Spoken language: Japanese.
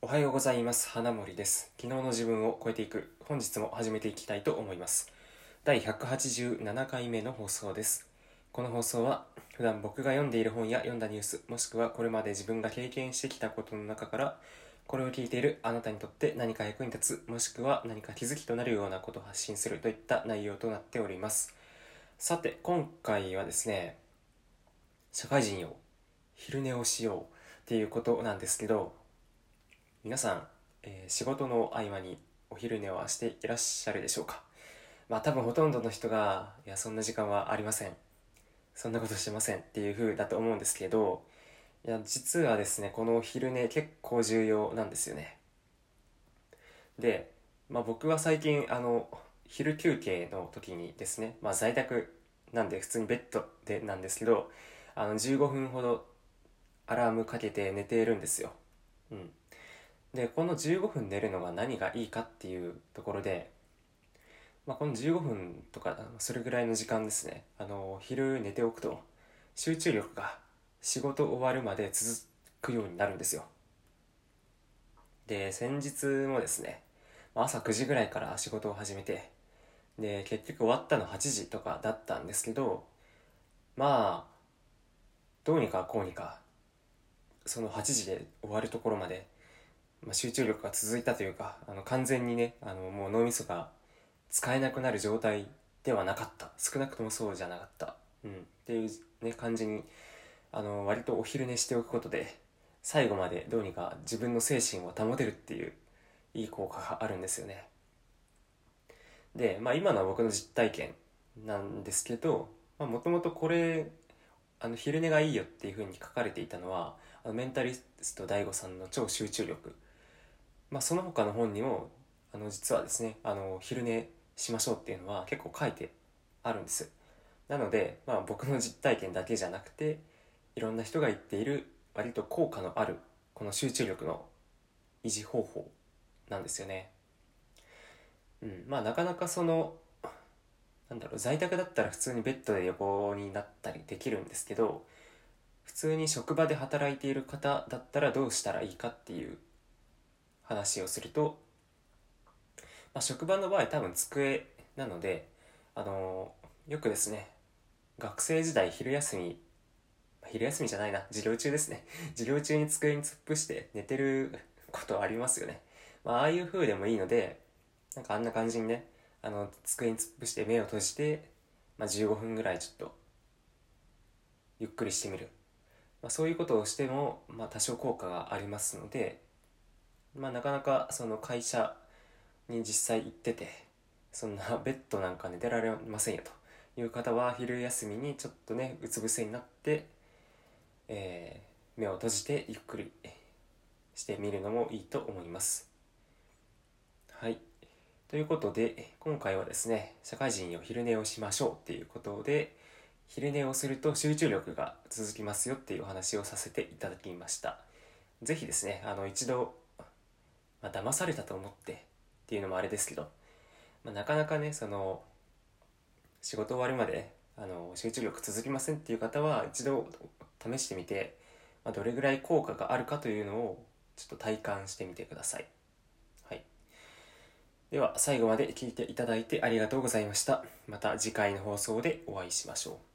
おはようございます。花森です。昨日の自分を超えていく。本日も始めていきたいと思います。第187回目の放送です。この放送は普段僕が読んでいる本や読んだニュースもしくはこれまで自分が経験してきたことの中からこれを聞いているあなたにとって何か役に立つもしくは何か気づきとなるようなことを発信するといった内容となっております。さて今回はですね社会人よ昼寝をしようっていうことなんですけど皆さん、えー仕事の合間にお昼寝はしていらっしゃるでしょうか？まあ多分ほとんどの人がいやそんな時間はありません。そんなことしてませんっていう風だと思うんですけどいや実はですねこのお昼寝結構重要なんですよね。で、まあ、僕は最近あの昼休憩の時にですね、まあ、在宅なんで普通にベッドでなんですけどあの15分ほどアラームかけて寝ているんですよ、うん、でこの15分寝るのが何がいいかっていうところで、まあ、この15分とかそれぐらいの時間ですね。あの昼寝ておくと集中力が仕事終わるまで続くようになるんですよ。で先日もですね朝9時ぐらいから仕事を始めてで結局終わったの8時とかだったんですけどまあどうにかこうにかその8時で終わるところまで、まあ、集中力が続いたというかあの完全にねあのもう脳みそが使えなくなる状態ではなかった。少なくともそうじゃなかった、うん、っていう、ね、感じにあの割とお昼寝しておくことで最後までどうにか自分の精神を保てるっていういい効果があるんですよね。で、まあ、今のは僕の実体験なんですけどもともとこれあの昼寝がいいよっていうふうに書かれていたのはあのメンタリスト DAIGO さんの超集中力、まあ、その他の本にもあの実はですねあの昼寝しましょうっていうのは結構書いてあるんです。なので、まあ、僕の実体験だけじゃなくていろんな人が言っている割と効果のあるこの集中力の維持方法なんですよね。うんまあなかなかそのなんだろう在宅だったら普通にベッドで横になったりできるんですけど普通に職場で働いている方だったらどうしたらいいかっていう話をすると、まあ、職場の場合多分机なのであのよくですね学生時代昼休み昼休みじゃないな授業中ですね。授業中に机に突っ伏して寝てることありますよね、まあ、ああいう風でもいいのでなんかあんな感じにねあの机に突っ伏して目を閉じて、まあ、15分ぐらいちょっとゆっくりしてみる、まあ、そういうことをしても、まあ、多少効果がありますので、まあ、なかなかその会社に実際行っててそんな ベッドなんか寝てられませんよという方は昼休みにちょっとねうつ伏せになって、えー目を閉じてゆっくりしてみるのもいいと思います。はいということで今回はですね社会人よ昼寝をしましょうっていうことで昼寝をすると集中力が続きますよっていうお話をさせていただきました是非ですねあの一度、まあ、騙されたと思ってっていうのもあれですけど、まあ、なかなかねその仕事終わりまであの集中力続きませんっていう方は一度試してみて、まあ、どれぐらい効果があるかというのをちょっと体感してみてください。はい。では最後まで聞いていただいてありがとうございました。また次回の放送でお会いしましょう。